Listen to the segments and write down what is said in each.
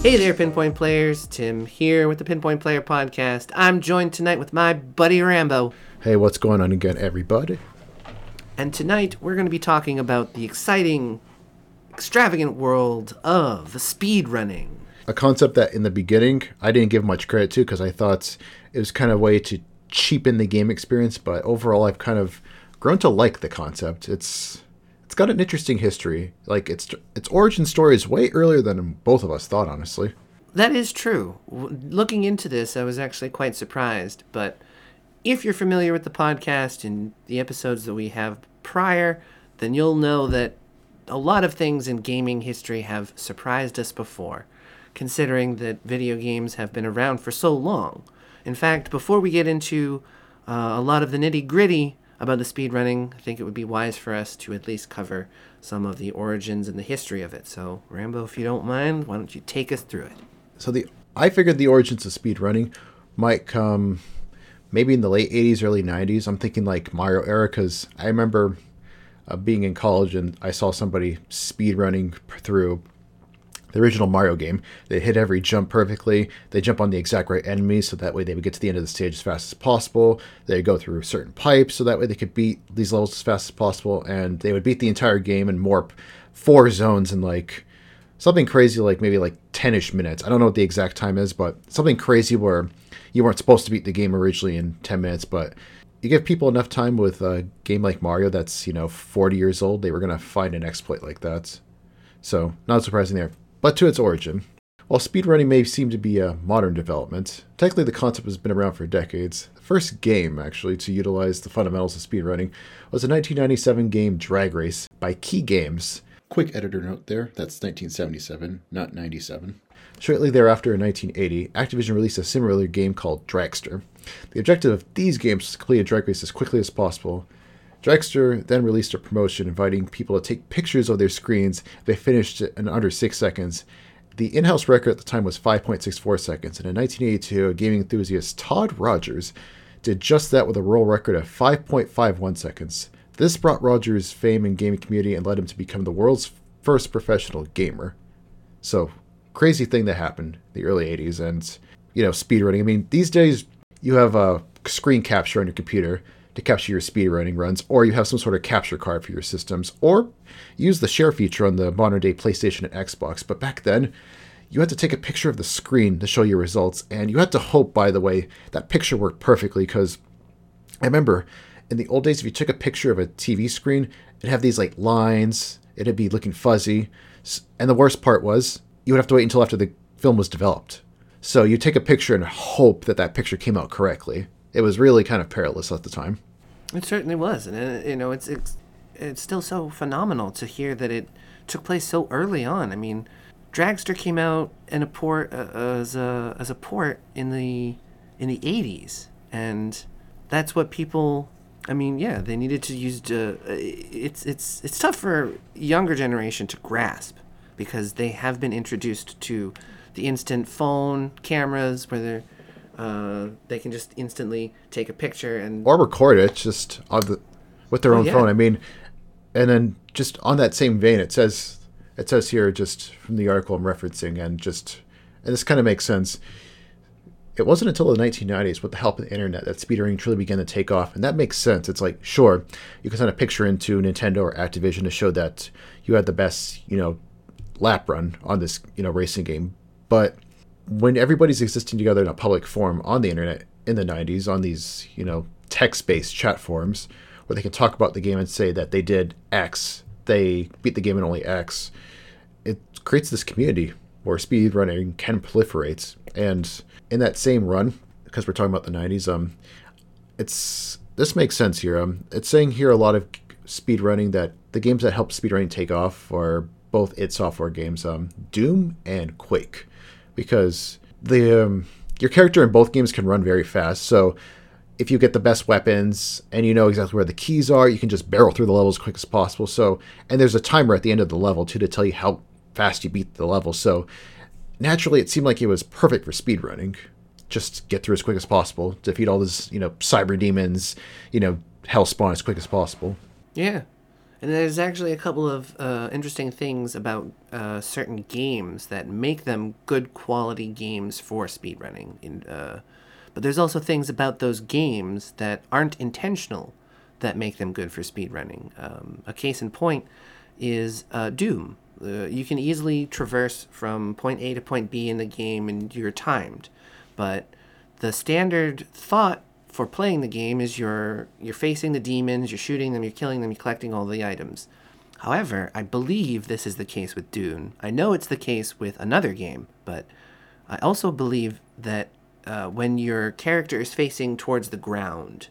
Hey there, Pinpoint Players. Tim here with the Pinpoint Player Podcast. I'm joined tonight with my buddy Rambo. Hey, what's going on again, everybody? And tonight we're going to be talking about the exciting, extravagant world of speedrunning. A concept that in the beginning I didn't give much credit to because I thought it was kind of a way to cheapen the game experience, but overall I've kind of grown to like the concept. It's it's got an interesting history. Like its its origin story is way earlier than both of us thought, honestly. That is true. Looking into this, I was actually quite surprised. But if you're familiar with the podcast and the episodes that we have prior, then you'll know that a lot of things in gaming history have surprised us before, considering that video games have been around for so long. In fact, before we get into uh, a lot of the nitty gritty about the speedrunning, I think it would be wise for us to at least cover some of the origins and the history of it. So, Rambo, if you don't mind, why don't you take us through it? So the I figured the origins of speedrunning might come maybe in the late 80s, early 90s. I'm thinking like Mario era because I remember uh, being in college and I saw somebody speedrunning through the original Mario game. They hit every jump perfectly. They jump on the exact right enemies so that way they would get to the end of the stage as fast as possible. They go through certain pipes so that way they could beat these levels as fast as possible. And they would beat the entire game and warp four zones in like something crazy like maybe like 10ish minutes. I don't know what the exact time is, but something crazy where you weren't supposed to beat the game originally in 10 minutes, but you give people enough time with a game like Mario that's, you know, 40 years old, they were going to find an exploit like that. So, not surprising there. But to its origin, while speedrunning may seem to be a modern development, technically the concept has been around for decades. The first game, actually, to utilize the fundamentals of speedrunning was the 1997 game Drag Race by Kee Games. Quick editor note there, that's 1977, not 97. Shortly thereafter, in 1980, Activision released a similar game called Dragster. The objective of these games was to complete a drag race as quickly as possible. Dragster then released a promotion inviting people to take pictures of their screens. They finished in under six seconds. The in house record at the time was 5.64 seconds, and in 1982, gaming enthusiast Todd Rogers did just that with a world record of 5.51 seconds. This brought Rogers fame in gaming community and led him to become the world's first professional gamer. So, crazy thing that happened the early 80s, and you know, speedrunning. I mean, these days you have a screen capture on your computer to capture your speedrunning runs, or you have some sort of capture card for your systems, or use the share feature on the modern day PlayStation and Xbox. But back then, you had to take a picture of the screen to show your results, and you had to hope, by the way, that picture worked perfectly because I remember in the old days, if you took a picture of a TV screen, it'd have these like lines, it'd be looking fuzzy. And the worst part was you would have to wait until after the film was developed. So you take a picture and hope that that picture came out correctly. It was really kind of perilous at the time. It certainly was, and uh, you know, it's it's it's still so phenomenal to hear that it took place so early on. I mean, Dragster came out in a port uh, as a as a port in the in the '80s, and that's what people. I mean, yeah, they needed to use. Uh, it's it's it's tough for younger generation to grasp because they have been introduced to the instant phone cameras where they're. Uh, they can just instantly take a picture and Or record it just on the with their Oh, own yeah. phone. I mean, and then just on that same vein, it says it says here just from the article I'm referencing, and just and this kind of makes sense. It wasn't until the 1990s, with the help of the internet, that speedrunning truly began to take off, and that makes sense. It's like, sure, you can send a picture into Nintendo or Activision to show that you had the best, you know, lap run on this, you know, racing game, but when everybody's existing together in a public forum on the internet in the 90s on these you know text-based chat forums where they can talk about the game and say that they did x they beat the game in only x it creates this community where speed running can proliferate. And in that same run because we're talking about the 90s um it's this makes sense here. Um it's saying here a lot of speed running that the games that help speedrunning take off are both id software games um doom and quake because the um, your character in both games can run very fast. So if you get the best weapons and you know exactly where the keys are, you can just barrel through the level as quick as possible. So and there's a timer at the end of the level too to tell you how fast you beat the level. So naturally, it seemed like it was perfect for speedrunning. Just get through as quick as possible, defeat all these you know cyber demons, you know hell spawn as quick as possible. Yeah. And there's actually a couple of uh, interesting things about uh, certain games that make them good quality games for speedrunning. In, uh, but there's also things about those games that aren't intentional that make them good for speedrunning. Um, a case in point is uh, Doom. Uh, you can easily traverse from point A to point B in the game and you're timed. But the standard thought for playing the game is you're you're facing the demons, you're shooting them, you're killing them, you're collecting all the items. However, I believe this is the case with Doom. I know it's the case with another game, but I also believe that uh, when your character is facing towards the ground,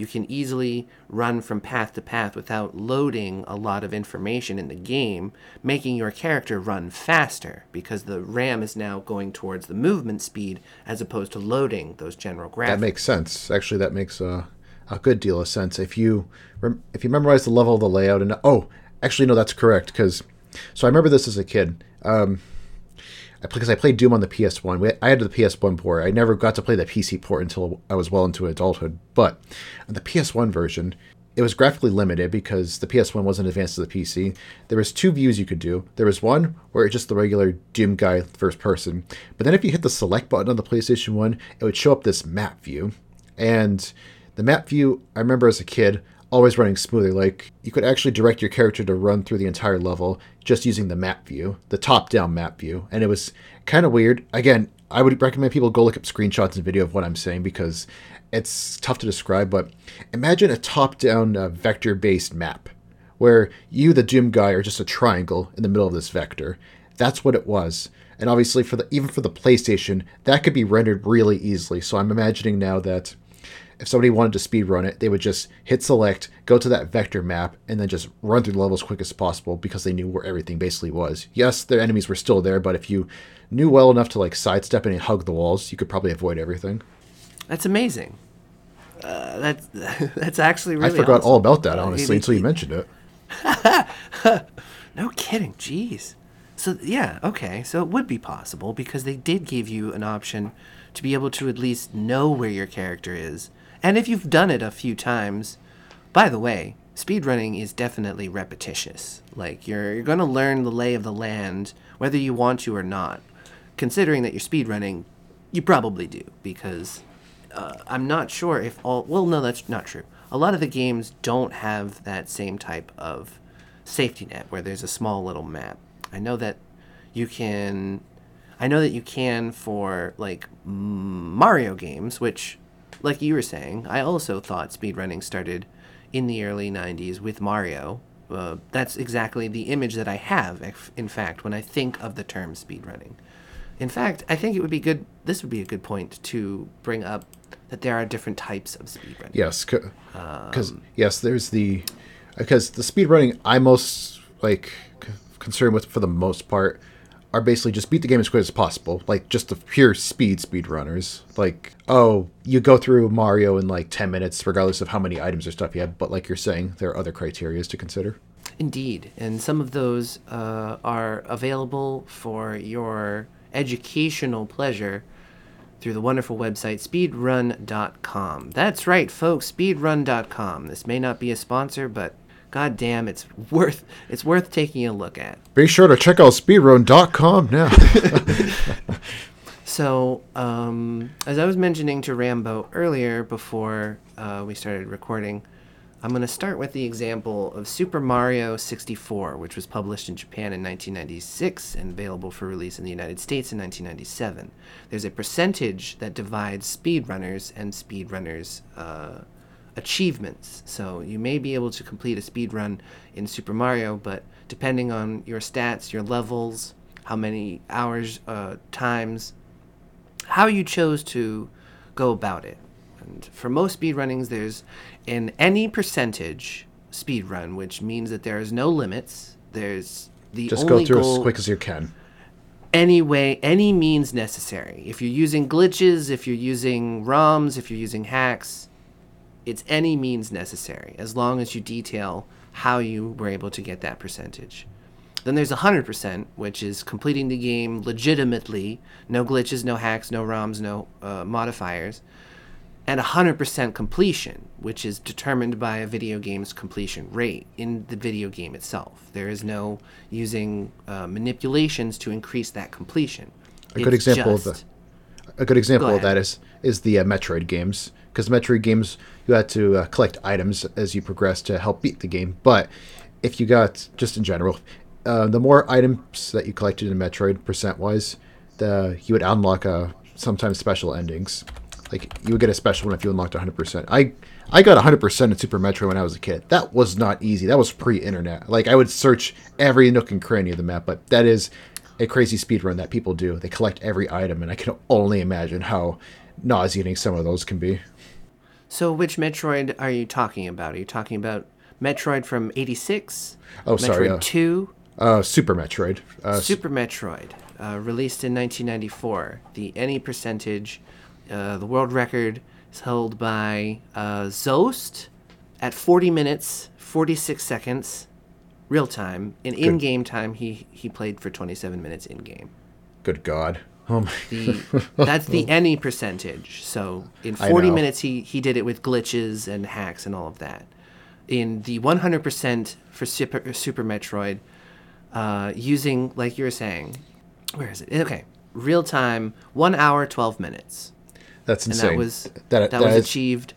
you can easily run from path to path without loading a lot of information in the game, making your character run faster because the RAM is now going towards the movement speed as opposed to loading those general graphics. That makes sense. Actually, that makes a, a good deal of sense. If you rem- if you memorize the level, the layout, and oh, actually no, that's correct because so I remember this as a kid. Um, because I played Doom on the PS1. We, I had the PS1 port. I never got to play the PC port until I was well into adulthood. But on the PS1 version, it was graphically limited because the PS1 wasn't advanced to the PC. There was two views you could do. There was one where it's just the regular Doom guy first person. But then if you hit the select button on the PlayStation 1, it would show up this map view. And the map view, I remember as a kid, always running smoothly. Like you could actually direct your character to run through the entire level just using the map view, the top-down map view, and it was kind of weird. Again, I would recommend people go look up screenshots and video of what I'm saying because it's tough to describe. But imagine a top-down uh, vector-based map where you, the Doom guy, are just a triangle in the middle of this vector. That's what it was. And obviously, for the even for the PlayStation, that could be rendered really easily. So I'm imagining now that if somebody wanted to speed run it, they would just hit select, go to that vector map, and then just run through the level as quick as possible because they knew where everything basically was. Yes, their enemies were still there, but if you knew well enough to like sidestep and hug the walls, you could probably avoid everything. That's amazing. Uh, that's that's actually really. I forgot awesome. all about that honestly until you mentioned it. no kidding. Jeez. So yeah, okay. So it would be possible because they did give you an option to be able to at least know where your character is and if you've done it a few times, by the way, speedrunning is definitely repetitious. Like you're you're going to learn the lay of the land whether you want to or not. Considering that you're speedrunning, you probably do because uh, I'm not sure if all well no that's not true. A lot of the games don't have that same type of safety net where there's a small little map. I know that you can I know that you can for like Mario games, which like you were saying, I also thought speedrunning started in the early 90s with Mario. Uh, that's exactly the image that I have, if, in fact, when I think of the term speedrunning. In fact, I think it would be good, this would be a good point to bring up that there are different types of speedrunning. Yes, because, um, yes, there's the, because the speedrunning I'm most, like, concerned with for the most part are basically just beat the game as quick as possible, like just the pure speed speed runners. Like, oh, you go through Mario in like 10 minutes, regardless of how many items or stuff you have. But like you're saying, there are other criterias to consider. Indeed. And some of those uh, are available for your educational pleasure through the wonderful website speedrun.com. That's right, folks, speedrun.com. This may not be a sponsor, but god damn, it's worth it's worth taking a look at. Be sure to check out speedrun.com now. so, um, as I was mentioning to Rambo earlier before uh, we started recording, I'm going to start with the example of Super Mario 64, which was published in Japan in 1996 and available for release in the United States in 1997. There's a percentage that divides speedrunners and speedrunners. Uh, achievements. So you may be able to complete a speed run in Super Mario, but depending on your stats, your levels, how many hours, uh, times, how you chose to go about it. And for most speed runnings, there's an any percentage speed run, which means that there is no limits. There's the just only go through goal, as quick as you can. Any way, any means necessary. If you're using glitches, if you're using ROMs, if you're using hacks, it's any means necessary as long as you detail how you were able to get that percentage. Then there's 100%, which is completing the game legitimately, no glitches, no hacks, no ROMs, no uh, modifiers. and 100% completion, which is determined by a video game's completion rate in the video game itself. There is no using uh, manipulations to increase that completion. A good It's example of just- A good example Go of that is is the uh, Metroid games because Metroid games you had to uh, collect items as you progress to help beat the game. But if you got just in general, uh, the more items that you collected in Metroid percent wise, the you would unlock uh, sometimes special endings. Like you would get a special one if you unlocked 100%. I I got 100% in Super Metroid when I was a kid. That was not easy. That was pre-internet. Like I would search every nook and cranny of the map, but that is a crazy speed run that people do. They collect every item, and I can only imagine how nauseating some of those can be. So, which Metroid are you talking about? Are you talking about Metroid from 86? Oh, Metroid sorry, uh, 2? Uh, Super Metroid. Uh, Super Metroid, uh, released in 1994. The any percentage, uh, the world record is held by uh, zoast at 40 minutes, 46 seconds, real time. In in game time, he, he played for 27 minutes in game. good God. Oh my. The, that's the any percentage. So in 40 minutes, he, he did it with glitches and hacks and all of that. In the 100% for Super, Super Metroid, uh, using, like you were saying, where is it? Okay, real time, 1 hour, 12 minutes. That's And insane. that was, that, that, that was is- achieved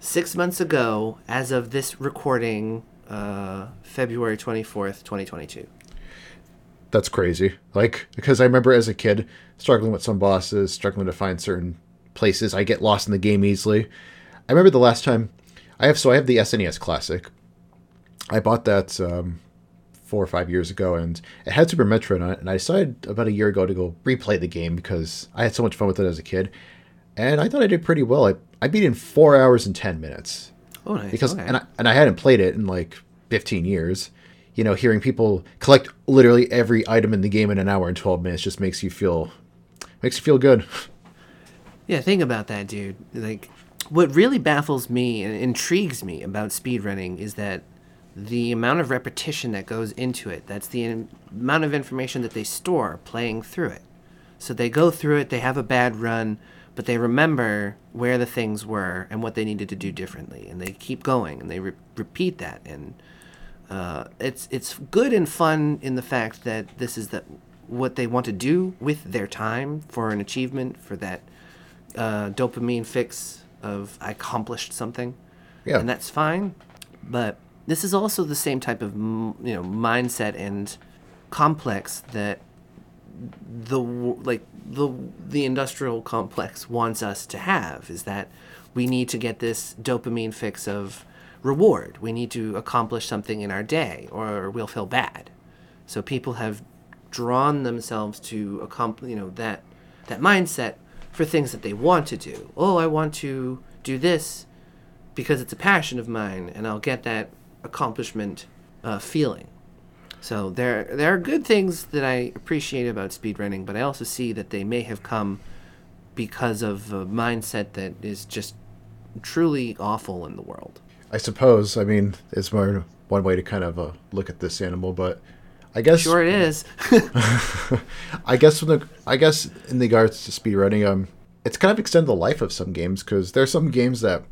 six months ago as of this recording, uh, February 24th, 2022. That's crazy. Like because I remember as a kid struggling with some bosses, struggling to find certain places. I get lost in the game easily. I remember the last time I have so I have the SNES Classic. I bought that um, four or five years ago, and it had Super Metroid on it. And I decided about a year ago to go replay the game because I had so much fun with it as a kid, and I thought I did pretty well. I I beat it in four hours and ten minutes Oh, nice. because okay. and I, and I hadn't played it in like 15 years. You know, hearing people collect literally every item in the game in an hour and 12 minutes just makes you feel makes you feel good. Yeah, think about that, dude. Like, what really baffles me and intrigues me about speedrunning is that the amount of repetition that goes into it. That's the in- amount of information that they store playing through it. So they go through it, they have a bad run, but they remember where the things were and what they needed to do differently, and they keep going and they re- repeat that. And uh, it's it's good and fun in the fact that this is the what they want to do with their time for an achievement for that uh, dopamine fix of I accomplished something, Yeah. and that's fine. But this is also the same type of you know mindset and complex that the like the the industrial complex wants us to have is that we need to get this dopamine fix of reward. We need to accomplish something in our day or we'll feel bad. So people have drawn themselves to accomplish, you know, that that mindset for things that they want to do. Oh, I want to do this because it's a passion of mine and I'll get that accomplishment uh, feeling. So there there are good things that I appreciate about speedrunning, but I also see that they may have come because of a mindset that is just truly awful in the world. I suppose. I mean, it's more one way to kind of uh, look at this animal, but I guess Sure it is. I guess from the I guess in regards to speedrunning, um, it's kind of extended the life of some games because there's some games that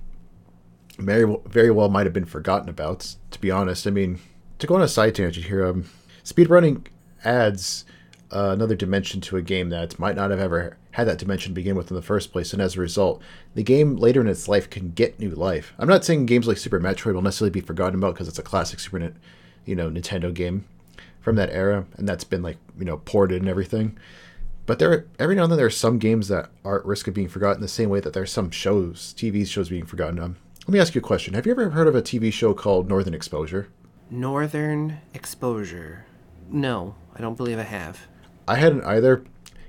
very very well might have been forgotten about. To be honest, I mean, to go on a side tangent here, um, speedrunning adds uh, another dimension to a game that might not have ever had that dimension to begin with in the first place, and as a result, the game later in its life can get new life. I'm not saying games like Super Metroid will necessarily be forgotten about because it's a classic Super, you know, Nintendo game from that era, and that's been like you know ported and everything. But there, every now and then, there are some games that are at risk of being forgotten. The same way that there are some shows, TV shows, being forgotten. Um, let me ask you a question: Have you ever heard of a TV show called Northern Exposure? Northern exposure. No, I don't believe I have. I hadn't either.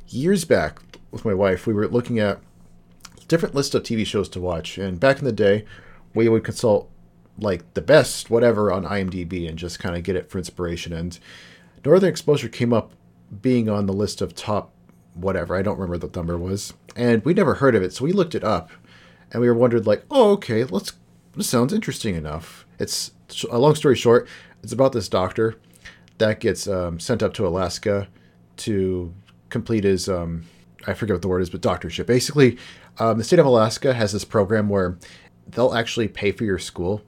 Years back, with my wife, we were looking at different lists of TV shows to watch, and back in the day, we would consult like the best whatever on IMDb and just kind of get it for inspiration. And Northern Exposure came up being on the list of top whatever. I don't remember what the number was, and we never heard of it, so we looked it up, and we were wondered like, oh, okay, let's. This sounds interesting enough. It's a long story short. It's about this doctor that gets um, sent up to Alaska to complete his um, I forget what the word is, but doctorship. Basically, um, the state of Alaska has this program where they'll actually pay for your school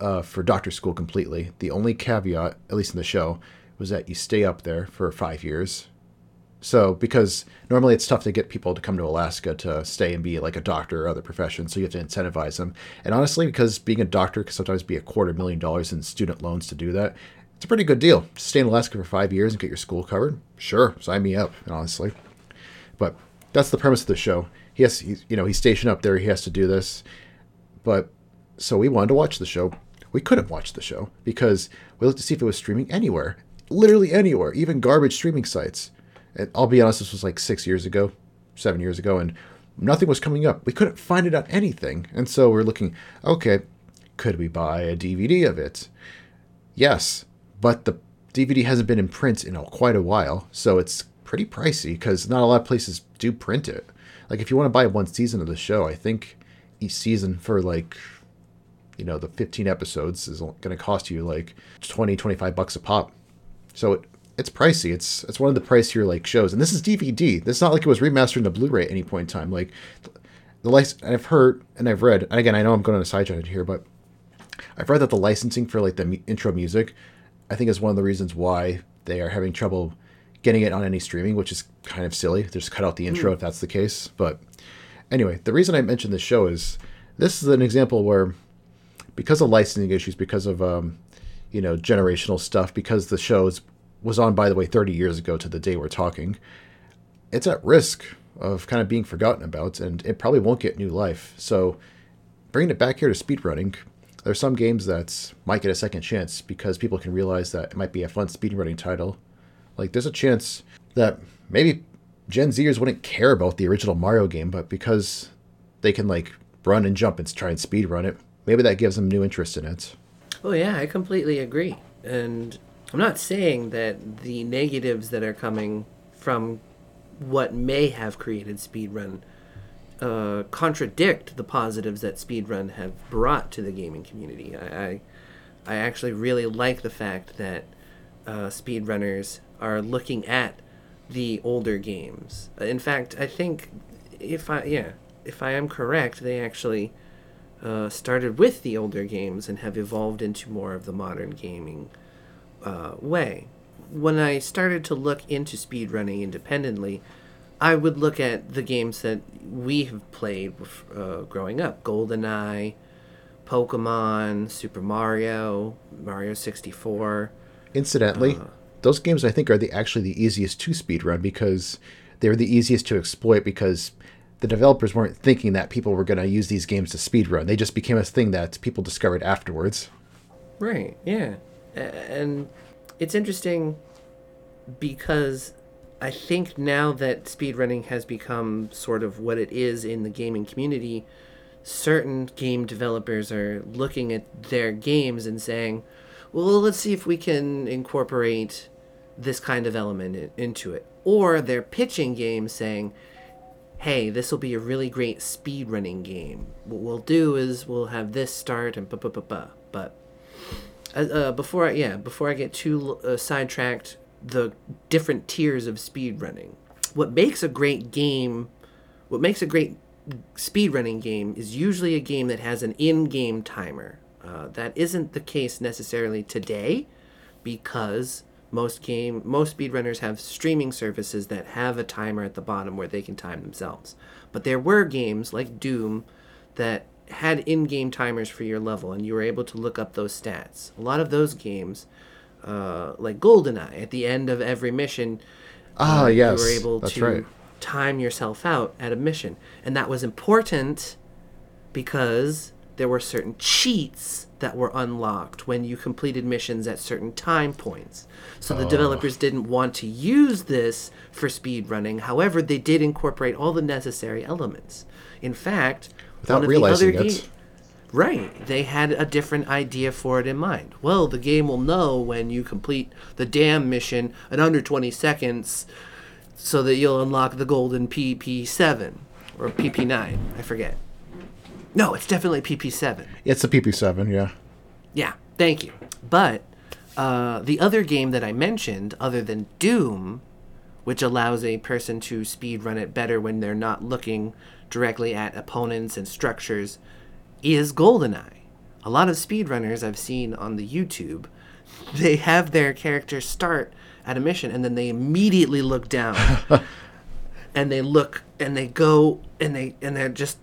uh, for doctor school completely. The only caveat, at least in the show, was that you stay up there for five years. So, because normally it's tough to get people to come to Alaska to stay and be like a doctor or other profession, so you have to incentivize them. And honestly, because being a doctor can sometimes be a quarter million dollars in student loans to do that, it's a pretty good deal. Stay in Alaska for five years and get your school covered. Sure, sign me up. Honestly, but that's the premise of the show. He has, he's, you know, he's stationed up there. He has to do this, but so we wanted to watch the show. We couldn't watch the show because we looked to see if it was streaming anywhere, literally anywhere, even garbage streaming sites. And I'll be honest, this was like six years ago, seven years ago, and nothing was coming up. We couldn't find it on anything. And so we're looking, okay, could we buy a DVD of it? Yes, but the DVD hasn't been in print in quite a while, so it's pretty pricey because not a lot of places do print it. Like if you want to buy one season of the show, I think each season for like you know the 15 episodes is going to cost you like 20 25 bucks a pop. So it, it's pricey. It's it's one of the pricier like shows. And this is dvd this is not like it was remastered into blu-ray at any point in time. Like the license i've heard and i've read and again i know i'm going on a sidetrack here but i've read that the licensing for like the intro music i think is one of the reasons why they are having trouble getting it on any streaming which is kind of silly just cut out the intro if that's the case but anyway the reason i mentioned this show is this is an example where because of licensing issues, because of um, you know generational stuff, because the show was on by the way 30 years ago to the day we're talking, it's at risk of kind of being forgotten about, and it probably won't get new life. So bringing it back here to speedrunning, there's some games that might get a second chance because people can realize that it might be a fun speedrunning title. Like there's a chance that maybe Gen Zers wouldn't care about the original Mario game, but because they can like run and jump and try and speedrun it, maybe that gives them new interest in it. Oh yeah, I completely agree. And I'm not saying that the negatives that are coming from what may have created speedrun uh, contradict the positives that speedrun have brought to the gaming community. I, I, I actually really like the fact that uh, speedrunners are looking at the older games. In fact, I think if I yeah, if I am correct, they actually uh, started with the older games and have evolved into more of the modern gaming uh, way. When I started to look into speedrunning independently, I would look at the games that we have played uh, growing up GoldenEye, Pokemon, Super Mario, Mario 64. Incidentally, uh, those games I think are the actually the easiest to speedrun because they're the easiest to exploit because the developers weren't thinking that people were going to use these games to speedrun. They just became a thing that people discovered afterwards. Right, yeah. And it's interesting because I think now that speedrunning has become sort of what it is in the gaming community, certain game developers are looking at their games and saying, well, let's see if we can incorporate this kind of element into it. Or they're pitching games saying, hey, this will be a really great speed running game. What we'll do is we'll have this start and ba ba ba ba. But uh, uh, before I yeah before I get too uh, sidetracked, the different tiers of speed running. What makes a great game, what makes a great speed running game is usually a game that has an in-game timer. Uh, that isn't the case necessarily today, because most game most speedrunners have streaming services that have a timer at the bottom where they can time themselves. But there were games like Doom that had in-game timers for your level and you were able to look up those stats. A lot of those games uh, like GoldenEye at the end of every mission Ah, uh, yes. You were able That's to right. time yourself out at a mission. And that was important because there were certain cheats that were unlocked when you completed missions at certain time points. So the oh. developers didn't want to use this for speed running. However, they did incorporate all the necessary elements. In fact, without realizing it. Ga- right, they had a different idea for it in mind. Well, the game will know when you complete the damn mission in under 20 seconds so that you'll unlock the golden PP7 or PP9, I forget. No, it's definitely PP7. It's a PP7, yeah. Yeah, thank you. But uh, the other game that I mentioned, other than Doom, which allows a person to speed run it better when they're not looking directly at opponents and structures, is GoldenEye. A lot of speedrunners I've seen on the YouTube, they have their character start at a mission and then they immediately look down. and they look and they go and they and they're just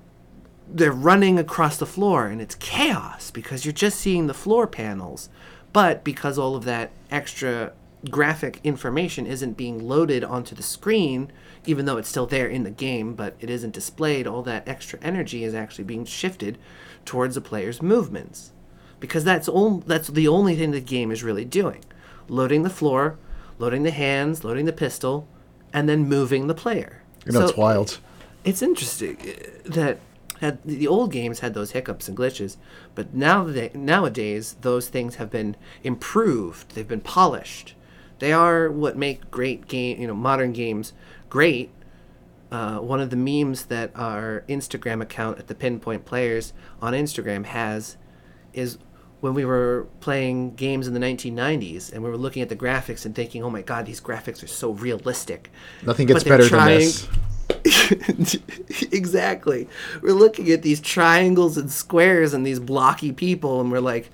they're running across the floor and it's chaos because you're just seeing the floor panels. But because all of that extra graphic information isn't being loaded onto the screen, even though it's still there in the game, but it isn't displayed, all that extra energy is actually being shifted towards the player's movements. Because that's all that's the only thing the game is really doing. Loading the floor, loading the hands, loading the pistol, and then moving the player. You know, So it's wild. it's interesting uh, that had the old games had those hiccups and glitches, but now that nowadays those things have been improved. They've been polished. They are what make great game, you know, modern games great. Uh, one of the memes that our Instagram account at the Pinpoint Players on Instagram has is when we were playing games in the 1990s and we were looking at the graphics and thinking, "Oh my God, these graphics are so realistic." Nothing gets better trying- than this. exactly. We're looking at these triangles and squares and these blocky people, and we're like,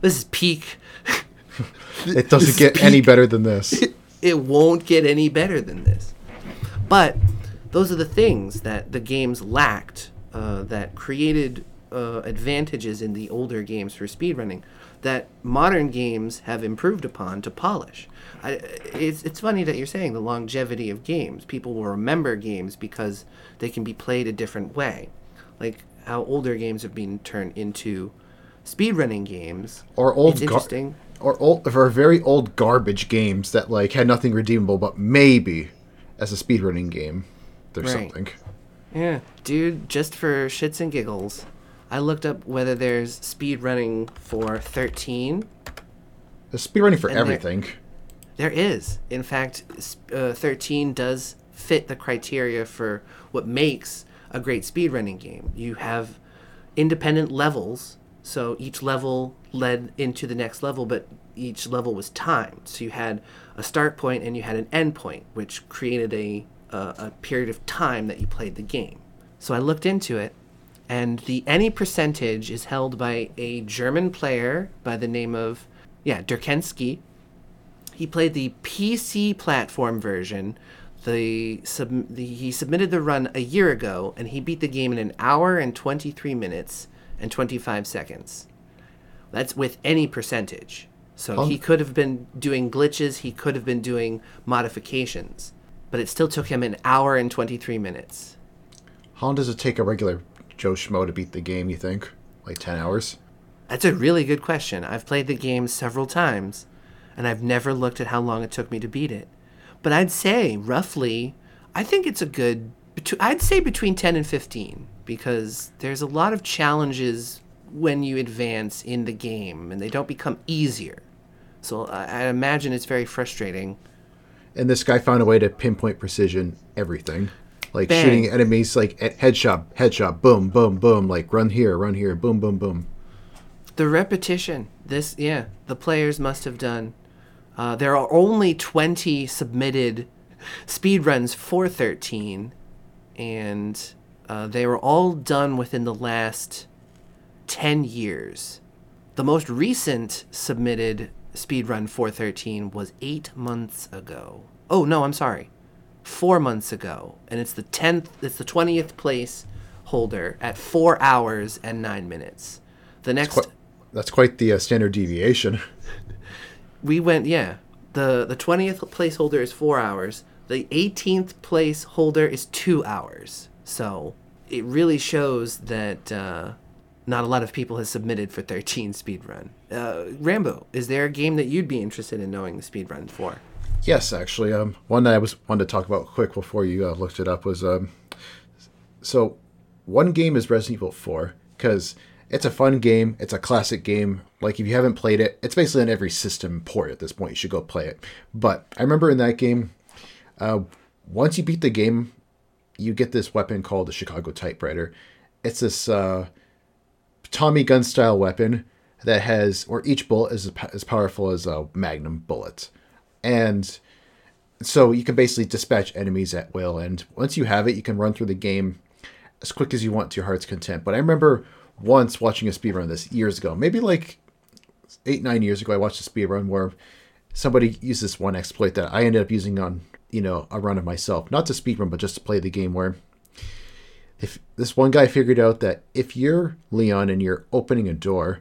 this is peak. It doesn't This get any better than this. It won't get any better than this. But those are the things that the games lacked uh, that created uh, advantages in the older games for speedrunning that modern games have improved upon to polish. I, it's, it's funny that you're saying the longevity of games. People will remember games because they can be played a different way. Like how older games have been turned into speedrunning games. Or old It's gar- interesting. or old or very old garbage games that like had nothing redeemable, but maybe as a speedrunning game, there's Right. something. Yeah, dude, just for shits and giggles, I looked up whether there's speed running for 13. There's speedrunning for And there- everything. There is. In fact, uh, 13 does fit the criteria for what makes a great speedrunning game. You have independent levels, so each level led into the next level, but each level was timed. So you had a start point and you had an end point, which created a, a, a period of time that you played the game. So I looked into it, and the any percentage is held by a German player by the name of, yeah, Durkensky. He played the PC platform version. The, sub, the he submitted the run a year ago, and he beat the game in an hour and 23 minutes and 25 seconds. That's with any percentage. So Oh. he could have been doing glitches, he could have been doing modifications, but it still took him an hour and 23 minutes. How long does it take a regular Joe Schmo to beat the game? You think like ten hours? That's a really good question. I've played the game several times, and I've never looked at how long it took me to beat it. But I'd say roughly, I think it's a good. I'd say between ten and fifteen because there's a lot of challenges when you advance in the game, and they don't become easier. So I, I imagine it's very frustrating. And this guy found a way to pinpoint precision everything, like Bang. shooting enemies like at headshot, headshot, boom, boom, boom, like run here, run here, boom, boom, boom. The repetition. This, yeah, the players must have done. Uh, there are only 20 submitted speedruns for 13, and uh, they were all done within the last 10 years. The most recent submitted speedrun for 13 was eight months ago. Oh, no, I'm sorry. Four months ago. And it's the 10th, it's the 20th place holder at four hours and nine minutes. The next, Quite, that's quite the uh, standard deviation. we went, yeah. The, the 20th placeholder is four hours. The 18th placeholder is two hours. So it really shows that uh, not a lot of people have submitted for 13 speedrun. Uh, Rambo, is there a game that you'd be interested in knowing the speedrun for? Yes, actually, um, one that I was wanted to talk about quick before you uh, looked it up was um, so one game is Resident Evil Four because it's a fun game, it's a classic game. Like if you haven't played it, it's basically on every system port at this point. You should go play it. But I remember in that game, uh, once you beat the game, you get this weapon called the Chicago Typewriter. It's this uh, Tommy gun style weapon that has, or each bullet is as powerful as a Magnum bullet and So you can basically dispatch enemies at will, and once you have it, you can run through the game as quick as you want to your heart's content. But I remember once watching a speedrun of this years ago, maybe like eight, nine years ago, I watched a speedrun where somebody used this one exploit that I ended up using on, you know, a run of myself. Not to speedrun, but just to play the game where if this one guy figured out that if you're Leon and you're opening a door,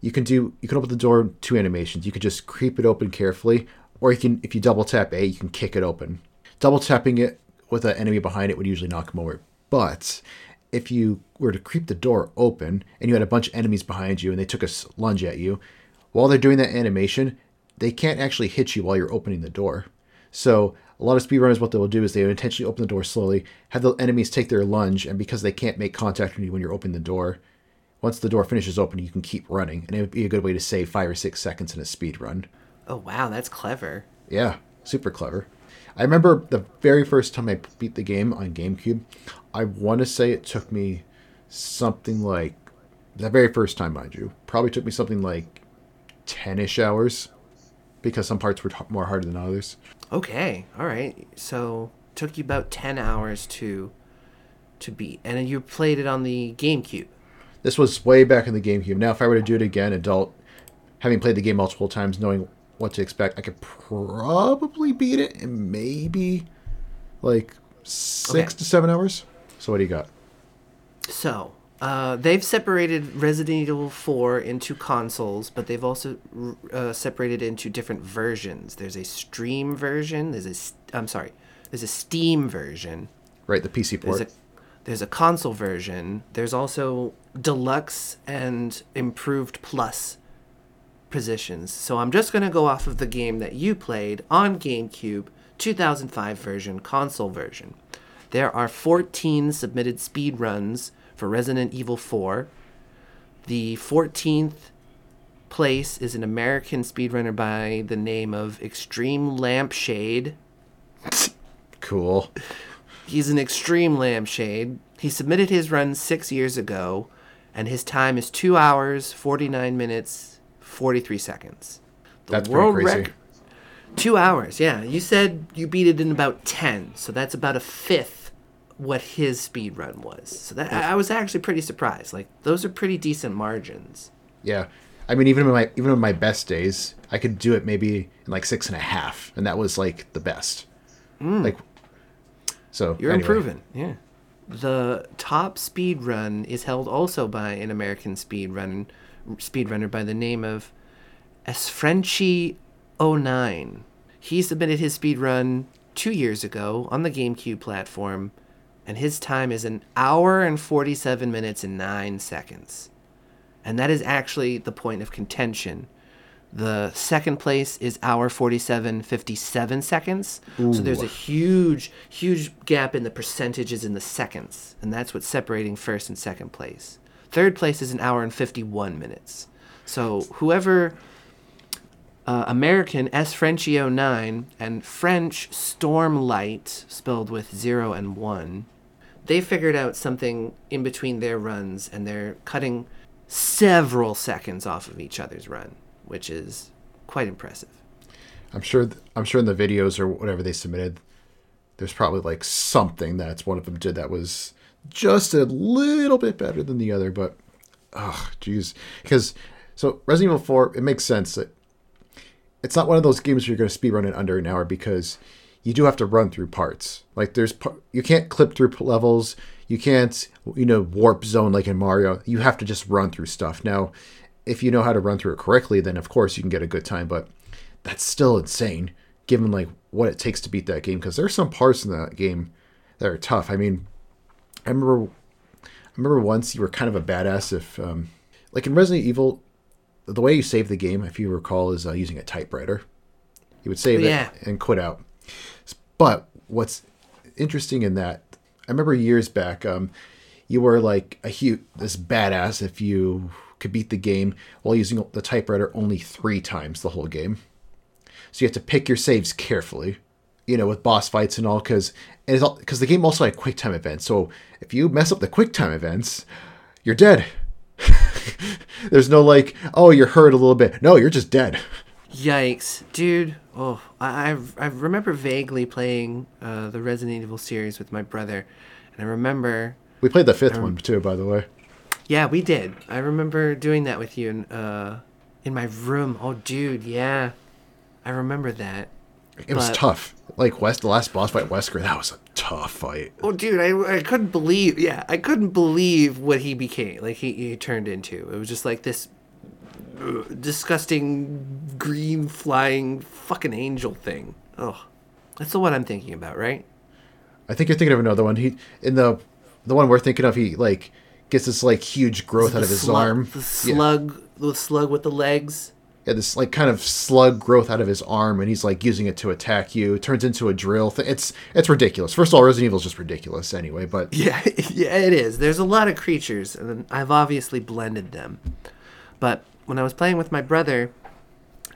you can do you can open the door two animations. You can just creep it open carefully, or you can if you double tap A, you can kick it open. Double tapping it with an enemy behind it would usually knock him over. But if you were to creep the door open and you had a bunch of enemies behind you and they took a lunge at you, while they're doing that animation, they can't actually hit you while you're opening the door. So a lot of speedrunners, what they'll do is they intentionally open the door slowly, have the enemies take their lunge, and because they can't make contact with you when you're opening the door, once the door finishes open, you can keep running, and it would be a good way to save five or six seconds in a speed run. Oh wow, that's clever. Yeah, super clever. I remember the very first time I beat the game on GameCube. I want to say it took me something like the very first time, mind you, probably took me something like ten-ish hours because some parts were t- more harder than others. Okay, all right. So took you about ten hours to to beat, and you played it on the GameCube. This was way back in the GameCube. Now, if I were to do it again, adult, having played the game multiple times, knowing what to expect, I could probably beat it in maybe like six Okay. to seven hours. So what do you got? So, uh, they've separated Resident Evil 4 into consoles, but they've also uh, separated into different versions. There's a stream version. There's a, s- I'm sorry, there's a Steam version. Right, the PC There's port. a, there's a console version. There's also deluxe and improved plus positions. So I'm just going to go off of the game that you played on GameCube, 2005 version, console version. There are 14 submitted speed runs for Resident Evil 4. The 14th place is an American speedrunner by the name of Extreme Lampshade. Cool. He's an extreme lampshade. He submitted his run six years ago, and his time is two hours, 49 minutes, 43 seconds. The That's pretty crazy. rec- Two hours, yeah. You said you beat it in about 10, so that's about a fifth what his speed run was. So that I I was actually pretty surprised. Like, those are pretty decent margins. Yeah. I mean, even in my even in my best days, I could do it maybe in like six and a half, and that was like the best. Like, so Mm. You're anyway. improving, yeah. The top speed run is held also by an American speed run speedrunner by the name of Esfrenchi09. He submitted his speedrun two years ago on the GameCube platform, and his time is an hour and 47 minutes and 9 seconds. And that is actually the point of contention. The second place is hour 47 57 seconds. So there's a huge huge gap in the percentages in the seconds, and that's what's separating first and second place. Third place is an hour and 51 minutes. So whoever uh, American S Frenchio 9 and French Stormlight spelled with 0 and 1 they figured out something in between their runs and they're cutting several seconds off of each other's run, which is quite impressive. I'm sure. th- I'm sure in the videos or whatever they submitted, there's probably like something that one of them did that was just a little bit better than the other. But, oh, jeez, because so Resident Evil 4, it makes sense that it's not one of those games where you're going to speedrun it under an hour because you do have to run through parts. Like there's you can't clip through levels. You can't you know warp zone like in Mario. You have to just run through stuff. Now, if you know how to run through it correctly, then of course you can get a good time. But that's still insane given like what it takes to beat that game because there's some parts in that game that are tough. I mean, I remember I remember once you were kind of a badass if um, like in Resident Evil the way you save the game if you recall is uh, using a typewriter. You would save Yeah. it and quit out. But what's interesting in that I remember years back um, you were like a huge this badass if you could beat the game while using the typewriter only 3 times the whole game. So you have to pick your saves carefully, you know, with boss fights and all, because because the game also had quick time events. So if you mess up the quick time events, you're dead. There's no like, oh, you're hurt a little bit. No, you're just dead. Yikes, dude! Oh, I I've, remember vaguely playing uh, the Resident Evil series with my brother, and I remember. We played the fifth one too, by the way. Yeah, we did. I remember doing that with you in uh, in my room. Oh, dude, yeah, I remember that. It was But- tough. Like West, the last boss fight, Wesker, that was a tough fight. Oh, dude, I, I couldn't believe. Yeah, I couldn't believe what he became. Like he, he turned into. It was just like this uh, disgusting green flying fucking angel thing. Oh, that's the one I'm thinking about, right? I think you're thinking of another one. He in the the one we're thinking of, he like gets this like huge growth out of his slug- arm. The Yeah. slug, the slug with the legs. This like kind of slug growth out of his arm, and he's like using it to attack you. It turns into a drill. Th- it's it's ridiculous. First of all, Resident Evil is just ridiculous anyway. But Yeah, yeah, it is. There's a lot of creatures, and I've obviously blended them. But when I was playing with my brother,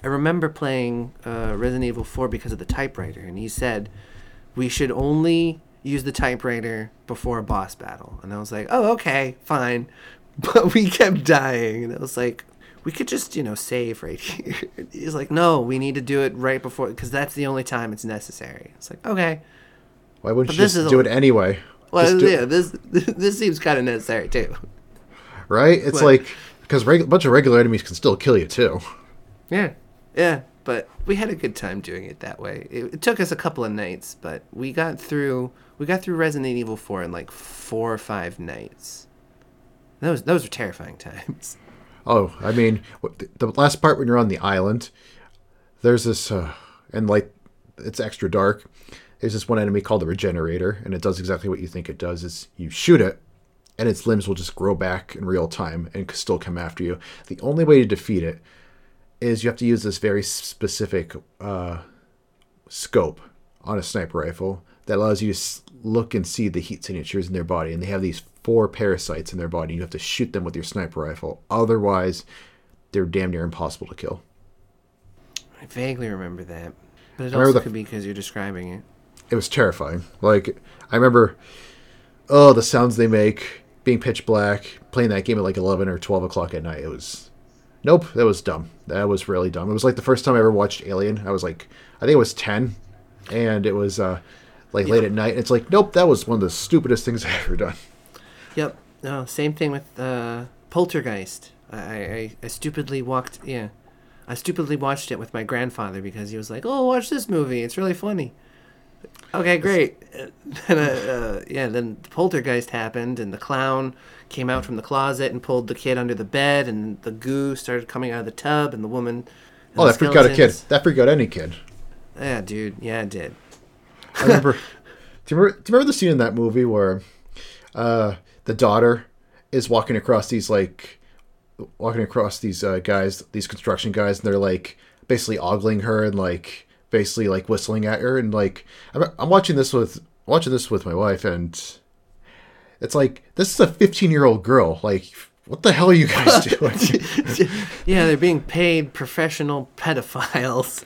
I remember playing uh, Resident Evil 4 because of the typewriter, and he said we should only use the typewriter before a boss battle. And I was like, oh, okay, fine. But we kept dying, and I was like, we could just, you know, save right here. He's like, no, we need to do it right before, because that's the only time it's necessary. It's like, okay. why wouldn't But you just do a- it anyway? Well, yeah, this this seems kind of necessary too. right? It's But- like because reg- a bunch of regular enemies can still kill you too. Yeah, yeah, but we had a good time doing it that way. It, it took us a couple of nights, but we got through. We got through Resident Evil Four in like four or five nights. Those those were terrifying times. Oh, I mean, the, last part when you're on the island, there's this, uh, and like, it's extra dark. There's this one enemy called the Regenerator, and it does exactly what you think it does: is you shoot it, and its limbs will just grow back in real time and still come after you. The only way to defeat it is you have to use this very specific uh, scope on a sniper rifle that allows you to look and see the heat signatures in their body. And they have these four parasites in their body. You have to shoot them with your sniper rifle. Otherwise, they're damn near impossible to kill. I vaguely remember that, but it also the- could be because you're describing it. It was terrifying. Like, I remember, oh, the sounds they make, being pitch black, playing that game at like 11 or 12 o'clock at night. It was, nope, that was dumb. That was really dumb. It was like the first time I ever watched Alien. I was like, I think it was 10, and it was, uh, like late at night. And it's like, nope, that was one of the stupidest things I've ever done. Yep. No, same thing with uh, Poltergeist. I, I I stupidly walked. Yeah, I stupidly watched it with my grandfather because he was like, "Oh, watch this movie. It's really funny." Okay, great. Then, uh, uh, yeah, then the poltergeist happened, and the clown came out from the closet and pulled the kid under the bed, and the goo started coming out of the tub, and the woman. and Oh, that freaked out a kid. That freaked out any kid. Yeah, dude. Yeah, it did. I remember. do, you remember do you remember the scene in that movie where uh, the daughter is walking across these like walking across these uh, guys, these construction guys, and they're like basically ogling her and like basically like whistling at her, and like I'm, I'm watching this with watching this with my wife, and it's like this is a 15 year old girl. Like, what the hell are you guys doing? yeah, they're being paid professional pedophiles.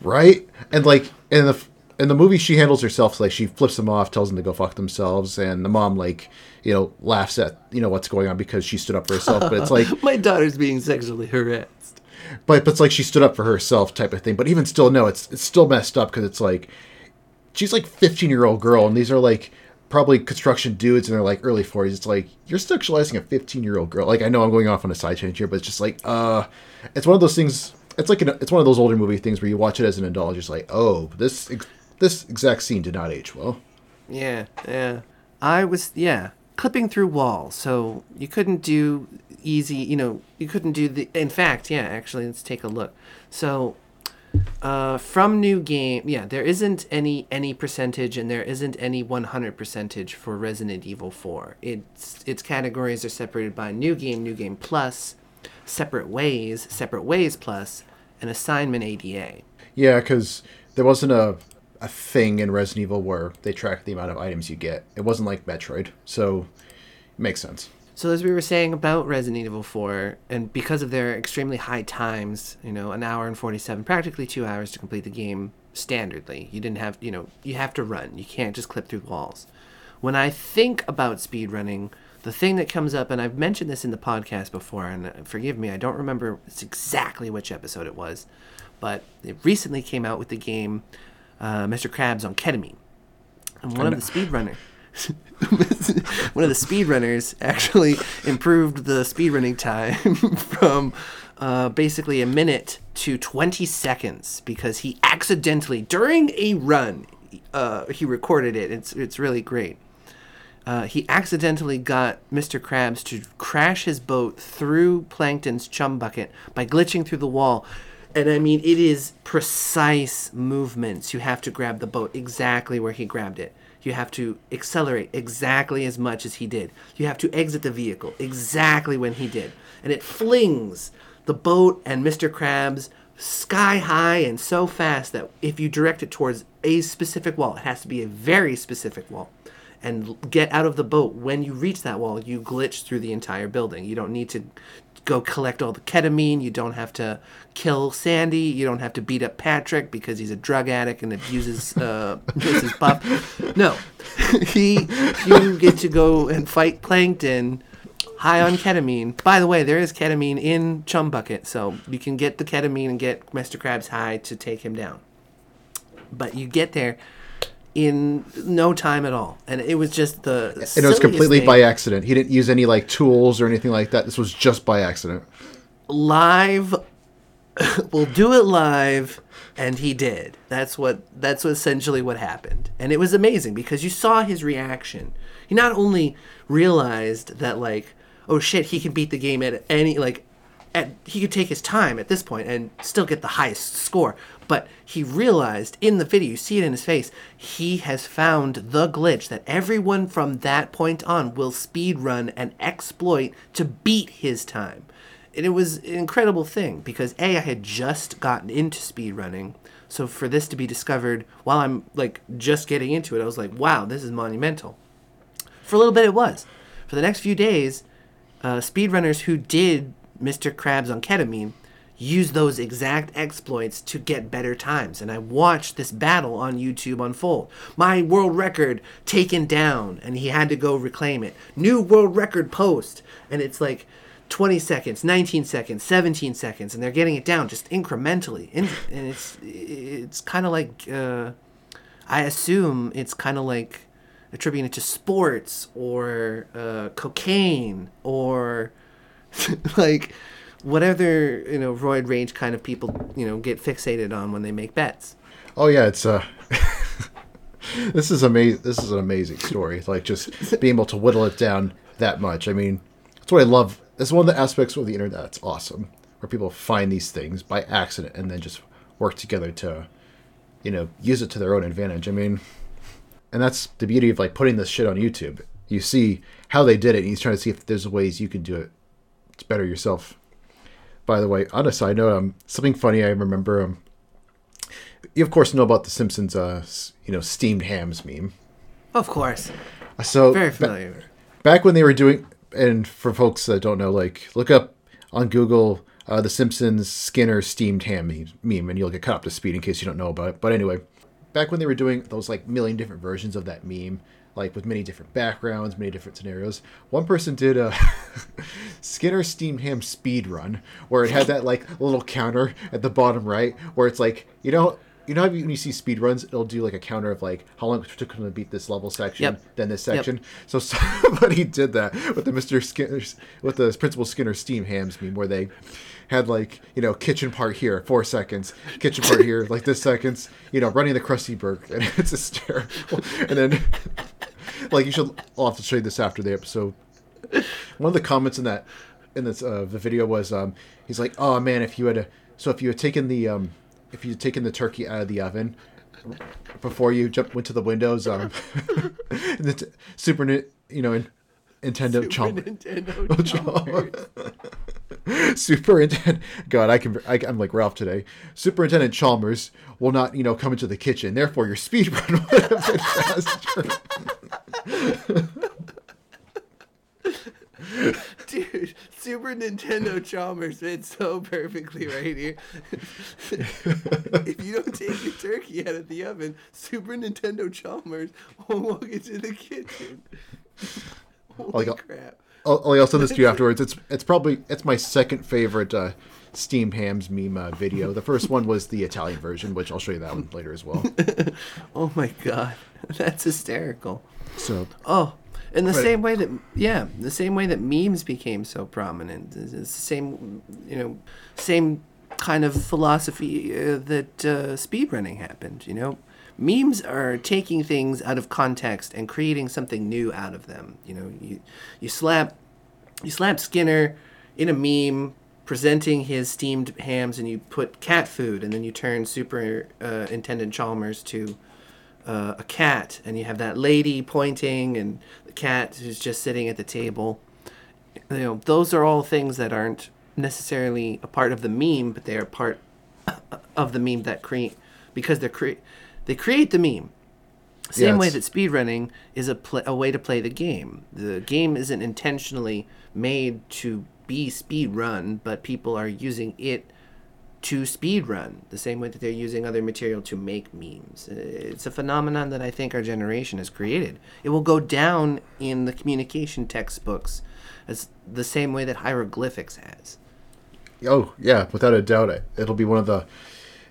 right? And like in the in the movie, she handles herself like she flips them off, tells them to go fuck themselves, and the mom like you know laughs at you know what's going on because she stood up for herself. But it's like, My daughter's being sexually harassed. but but it's like she stood up for herself type of thing. But even still, no, it's it's still messed up because it's like she's like 15 year old girl, and these are like probably construction dudes in their like early 40s. It's like you're sexualizing a 15 year old girl. Like I know I'm going off on a side change here, but it's just like uh, it's one of those things. It's like an, it's one of those older movie things where you watch it as an adult, just like oh this ex- this exact scene did not age well. Yeah, yeah. I was yeah clipping through walls, so you couldn't do easy. You know, you couldn't do the. In fact, yeah. Actually, let's take a look. So, uh, from new game, yeah, there isn't any any percentage, and there isn't any one hundred percentage for Resident Evil Four. Its its categories are separated by new game, new game plus, separate ways, separate ways plus, and assignment ADA. Yeah, because there wasn't a a thing in Resident Evil where they track the amount of items you get. It wasn't like Metroid, so it makes sense. So as we were saying about Resident Evil 4, and because of their extremely high times, you know, an hour and 47, practically two hours to complete the game standardly. You didn't have, you know, you have to run. You can't just clip through walls. When I think about speedrunning, the thing that comes up, and I've mentioned this in the podcast before, and uh, forgive me, I don't remember exactly which episode it was, but it recently came out with the game uh, Mr. Krabs on ketamine. And one of the speedrunners. one of the speedrunners actually improved the speedrunning time from uh, basically a minute to 20 seconds because he accidentally, during a run, uh, he recorded it. It's, it's really great. Uh, he accidentally got Mr. Krabs to crash his boat through Plankton's chum bucket by glitching through the wall. And I mean, it is precise movements. You have to grab the boat exactly where he grabbed it. You have to accelerate exactly as much as he did. You have to exit the vehicle exactly when he did. And it flings the boat and Mr. Krabs sky high and so fast that if you direct it towards a specific wall, it has to be a very specific wall, and get out of the boat when you reach that wall, you glitch through the entire building. You don't need to go collect all the ketamine. You don't have to kill Sandy. You don't have to beat up Patrick because he's a drug addict and abuses uh, abuses Pup. No, he you get to go and fight Plankton high on ketamine. By the way, there is ketamine in Chum Bucket, so you can get the ketamine and get Mr. Krabs high to take him down. But you get there in no time at all, and it was just the And it was completely thing. by accident. He didn't use any like tools or anything like that. This was just by accident. live we'll do it live and he did that's what that's essentially what happened and it was amazing because you saw his reaction he not only realized that like oh shit he can beat the game at any like at he could take his time at this point and still get the highest score but he realized in the video you see it in his face he has found the glitch that everyone from that point on will speed run and exploit to beat his time and it was an incredible thing because a I had just gotten into speedrunning, so for this to be discovered while I'm like just getting into it, I was like, wow, this is monumental. For a little bit, it was. For the next few days, uh, speedrunners who did Mr. Krabs on ketamine used those exact exploits to get better times. And I watched this battle on YouTube unfold. My world record taken down, and he had to go reclaim it. New world record post. And it's like 20 seconds, 19 seconds, 17 seconds, and they're getting it down just incrementally. And it's it's kind of like uh, I assume it's kind of like attributing it to sports or uh, cocaine or like whatever you know roid rage kind of people you know get fixated on when they make bets. Oh yeah, it's uh this is amazing. This is an amazing story. Like just being able to whittle it down that much. I mean, that's what I love. It's one of the aspects of the internet that's awesome, where people find these things by accident and then just work together to, you know, use it to their own advantage. I mean, and that's the beauty of like putting this shit on YouTube. You see how they did it, and he's trying to see if there's ways you can do it. It's better yourself. By the way, on a side note, um, something funny I remember. Um, you of course know about the Simpsons, uh, you know, steamed hams meme. Of course, So very ba- familiar. back when they were doing, and for folks that don't know, like look up on Google uh, the Simpsons Skinner steamed ham meme- meme, and you'll get caught up to speed in case you don't know about it. But anyway, back when they were doing those like million different versions of that meme, like with many different backgrounds, many different scenarios, one person did a Skinner steamed ham speed run where it had that like little counter at the bottom right, where it's like you know. You know when you see speed runs, it'll do like a counter of like how long it took them to beat this level section, Yep. then this Yep. section. So somebody did that with the Mr. Skinner's with the Principal Skinner steam hams meme where they had like, you know, kitchen part here, four seconds, kitchen part here, like this seconds, you know, running the Krusty Burg. And it's a hysterical. And then like you should I'll have to show you this after the episode. One of the comments in that in this uh the video was um he's like, Oh man, if you had a so if you had taken the um if you had taken the turkey out of the oven before you jump went to the windows um and the t- super you know in, Nintendo Super chomp Nintendo Chalmers. Superintendent, God, I can, I, I'm like Ralph today. Superintendent Chalmers will not, you know, come into the kitchen. Therefore, your speed run would have been faster. Dude, Super Nintendo Chalmers fits so perfectly right here. if you don't take the turkey out of the oven, Super Nintendo Chalmers won't walk into the kitchen. Holy Like a- crap. I'll, I'll send this to you afterwards. It's, it's probably, it's my second favorite uh, steamed hams meme uh, video. The first one was the Italian version, which I'll show you that one later as well. oh my god, that's hysterical. So, Oh, in the same way that yeah, the same way that memes became so prominent, it's the same you know, same kind of philosophy uh, that uh, speedrunning happened. You know, memes are taking things out of context and creating something new out of them. You know, you you slap you slap Skinner in a meme presenting his steamed hams, and you put cat food, and then you turn Superintendent Chalmers to uh, a cat, and you have that lady pointing, and the cat who's just sitting at the table. You know, those are all things that aren't necessarily a part of the meme, but they are part of the meme that create because they're cre- they create the meme. Same Yeah, way that speedrunning is a a way to play the game. The game isn't intentionally made to be speed run, but people are using it to speed run the same way that they're using other material to make memes. Uh, It's a phenomenon that I think our generation has created. It will go down in the communication textbooks as the same way that hieroglyphics has. oh yeah, without a doubt, it- it'll be one of the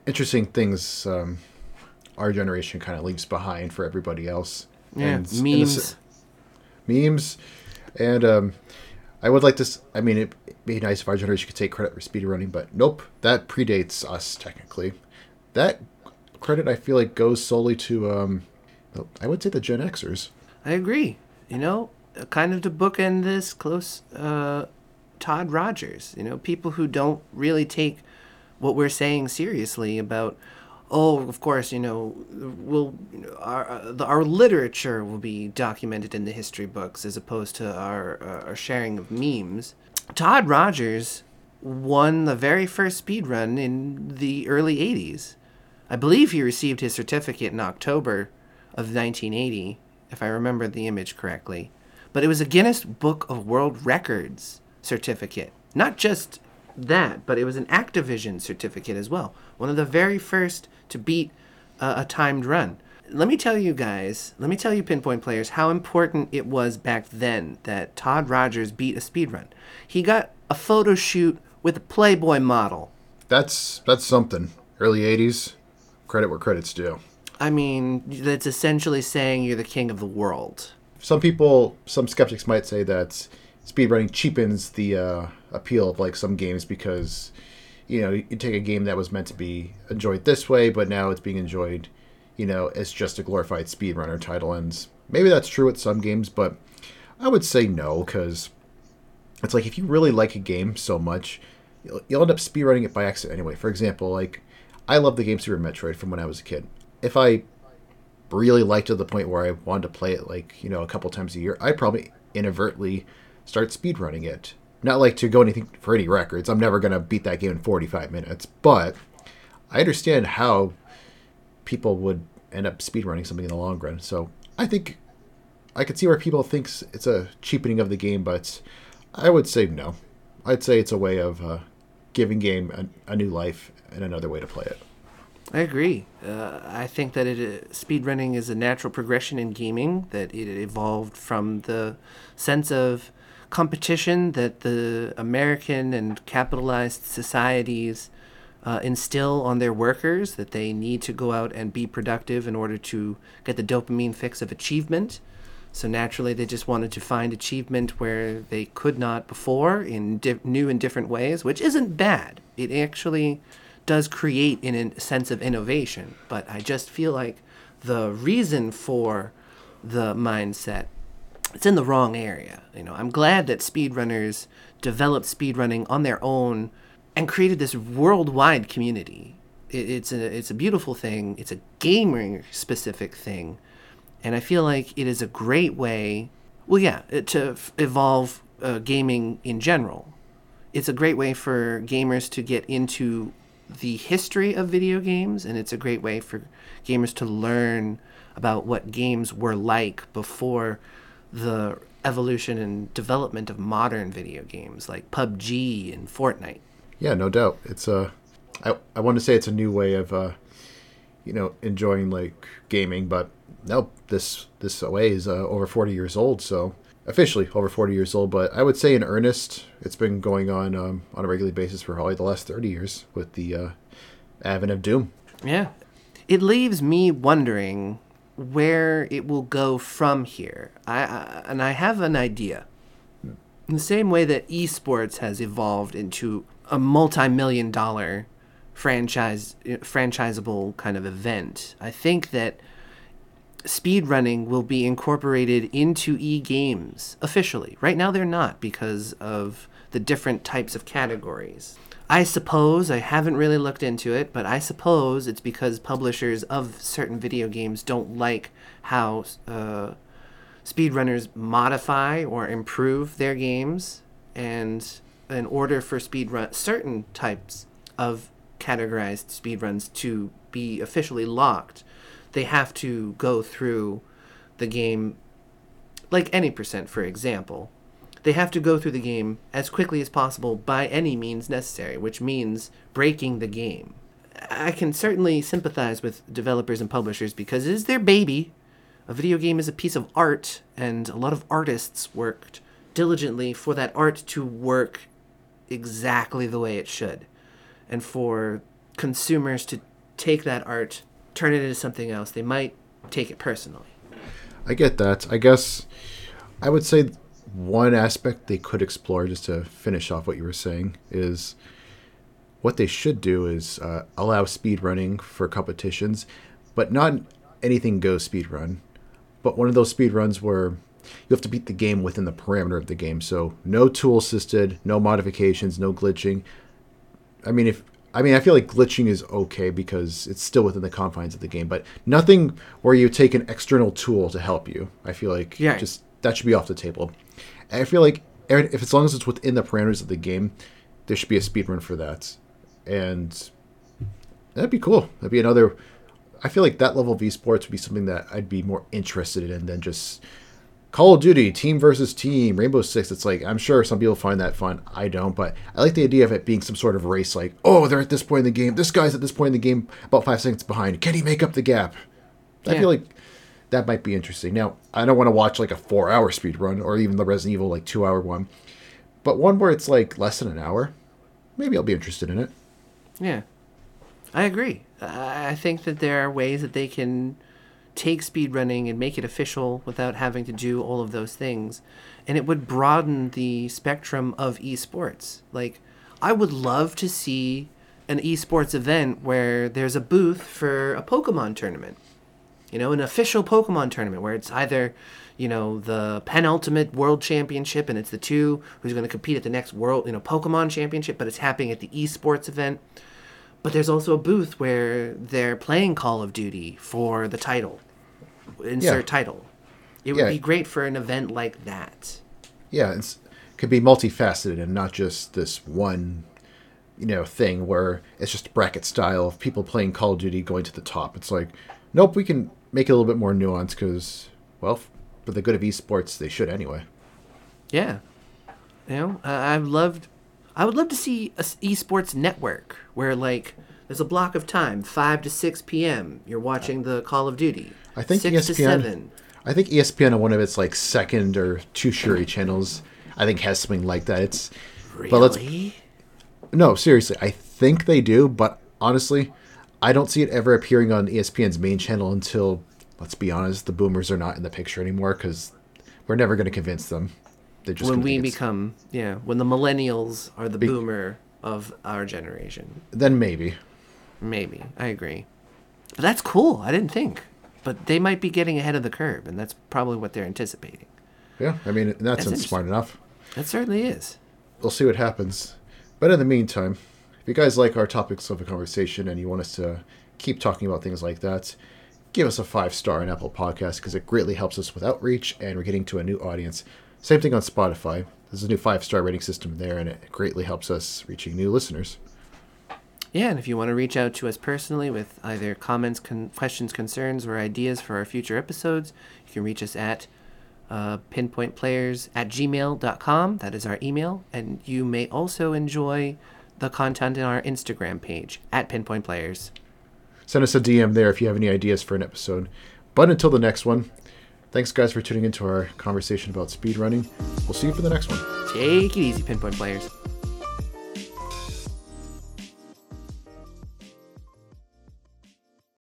interesting things um, our generation kind of leaves behind for everybody else. Yeah, And s- and memes. memes, and um, I would like to. I mean, it'd be nice if our generation could take credit for speedrunning, but nope, that predates us technically. That credit I feel like goes solely to, um, I would say the Gen Xers. I agree. You know, uh, kind of to bookend this close, uh, Todd Rogers. You know, people who don't really take what we're saying seriously about. Oh, of course, you know, we'll our uh, our literature will be documented in the history books as opposed to our uh, our sharing of memes. Todd Rogers won the very first speed run in the early 80s. I believe he received his certificate in October of 1980, if I remember the image correctly. But it was a Guinness Book of World Records certificate. Not just that, but it was an Activision certificate as well. One of the very first to beat uh, a timed run. Let me tell you guys, let me tell you, pinpoint players, how important it was back then that Todd Rogers beat a speed run. He got a photo shoot with a Playboy model. That's that's something. Early '80s, credit where credit's due. I mean, that's essentially saying you're the king of the world. some people, some skeptics might say that speedrunning cheapens the uh, appeal of like some games because you know you take a game that was meant to be enjoyed this way, but now it's being enjoyed, you know, as just a glorified speedrunner title. And maybe that's true with some games, but I would say no because it's like if you really like a game so much, you'll, you'll end up speedrunning it by accident anyway. For example, like I love the game Super Metroid from when I was a kid. If I really liked it to the point where I wanted to play it like you know a couple times a year, I'd probably inadvertently start speedrunning it. Not like to go anything for any records. I'm never gonna beat that game in 45 minutes, but I understand how people would end up speedrunning something in the long run. So I think I could see where people thinks it's a cheapening of the game, but I would say no. I'd say it's a way of uh, giving game a, a new life and another way to play it. I agree. Uh, I think that it uh, speedrunning is a natural progression in gaming. That it evolved from the sense of competition that the American and capitalized societies uh, instill on their workers. That they need to go out and be productive in order to get the dopamine fix of achievement. So naturally, they just wanted to find achievement where they could not before in di- new and different ways, which isn't bad. It actually does create in- sense of innovation. But I just feel like the reason for the mindset it's in the wrong area. You know, I'm glad that speedrunners developed speedrunning on their own and created this worldwide community. It, it's a it's a beautiful thing. It's a gamer specific thing, and I feel like it is a great way. Well, yeah, to f- evolve uh, gaming in general. It's a great way for gamers to get into the history of video games, and it's a great way for gamers to learn about what games were like before the evolution and development of modern video games like PUBG and Fortnite. Yeah, no doubt. It's a. I I want to say it's a new way of, uh, you know, enjoying like gaming, but no, this this way is uh, over forty years old. So officially over 40 years old, but I would say in earnest, it's been going on um, on a regular basis for probably the last 30 years with the uh, advent of Doom. Yeah. It leaves me wondering where it will go from here. I, I and I have an idea. In the same way that esports has evolved into a multi-million dollar franchise franchisable kind of event, I think that speedrunning will be incorporated into e-games officially. Right now they're not because of the different types of categories. I suppose I haven't really looked into it, but I suppose it's because publishers of certain video games don't like how uh, speedrunners modify or improve their games, and in order for speedrun certain types of categorized speedruns to be officially locked, they have to go through the game like any percent, for example. They have to go through the game as quickly as possible by any means necessary, which means breaking the game. I can certainly sympathize with developers and publishers because it is their baby. A video game is a piece of art, and a lot of artists worked diligently for that art to work exactly the way it should. And for consumers to take that art, turn it into something else, they might take it personally. I get that. I guess I would say one aspect they could explore, just to finish off what you were saying, is what they should do is uh, allow speed running for competitions, but not anything goes speed run, but one of those speed runs where you have to beat the game within the parameter of the game. So no tool assisted, no modifications, no glitching. I mean, if I mean, I feel like glitching is okay because it's still within the confines of the game, but nothing where you take an external tool to help you. I feel like yeah. just that should be off the table. And I feel like if as long as it's within the parameters of the game, there should be a speed run for that, and that'd be cool. That'd be another. I feel like that level of esports would be something that I'd be more interested in than just Call of Duty, team versus team, Rainbow Six. It's like I'm sure some people find that fun. I don't, but I like the idea of it being some sort of race. Like, oh, they're at this point in the game. This guy's at this point in the game, about five seconds behind. Can he make up the gap? I feel like that might be interesting. Now, I don't want to watch like a four-hour speed run or even the Resident Evil like two-hour one, but one where it's like less than an hour. Maybe I'll be interested in it. Yeah, I agree. I think that there are ways that they can take speed running and make it official without having to do all of those things. And it would broaden the spectrum of esports. Like, I would love to see an esports event where there's a booth for a Pokemon tournament. You know, an official Pokemon tournament where it's either, you know, the penultimate world championship and it's the two who's going to compete at the next world, you know, Pokemon championship, but it's happening at the esports event. But there's also a booth where they're playing Call of Duty for the title. Insert yeah. title. It would yeah. be great for an event like that. Yeah, it could be multifaceted and not just this one, you know, thing where it's just bracket style of people playing Call of Duty going to the top. It's like, nope, we can make it a little bit more nuanced because, well, for the good of esports, they should anyway. Yeah, you know, I've loved I would love to see a esports network where like there's a block of time, five to six p.m. You're watching the Call of Duty. I think six ESPN, to seven. I think ESPN on one of its like second or two tertiary channels, I think has something like that. It's really. But let's, no, seriously, I think they do. But honestly, I don't see it ever appearing on ESPN's main channel until, let's be honest, the boomers are not in the picture anymore because we're never going to convince them. They just when we become yeah when the millennials are the Be- boomer of our generation. Then maybe. Maybe i agree. But that's cool i didn't think. But they might be getting ahead of the curve and that's probably what they're anticipating. Yeah i mean that's, that's smart enough. That certainly is. We'll see what happens. But in the meantime if you guys like our topics of a conversation and you want us to keep talking about things like that give us a five star on apple podcast because it greatly helps us with outreach and we're getting to a new audience same thing on Spotify. There's a new five star rating system there, and it greatly helps us reaching new listeners. Yeah, and if you want to reach out to us personally with either comments, con- questions, concerns, or ideas for our future episodes, you can reach us at uh, pinpointplayers at gmail.com. That is our email. And you may also enjoy the content in our Instagram page at Pinpoint Players. Send us a DM there if you have any ideas for an episode. But until the next one, Thanks, guys, for tuning into our conversation about speed running. We'll see you for the next one. Take it easy, pinpoint players.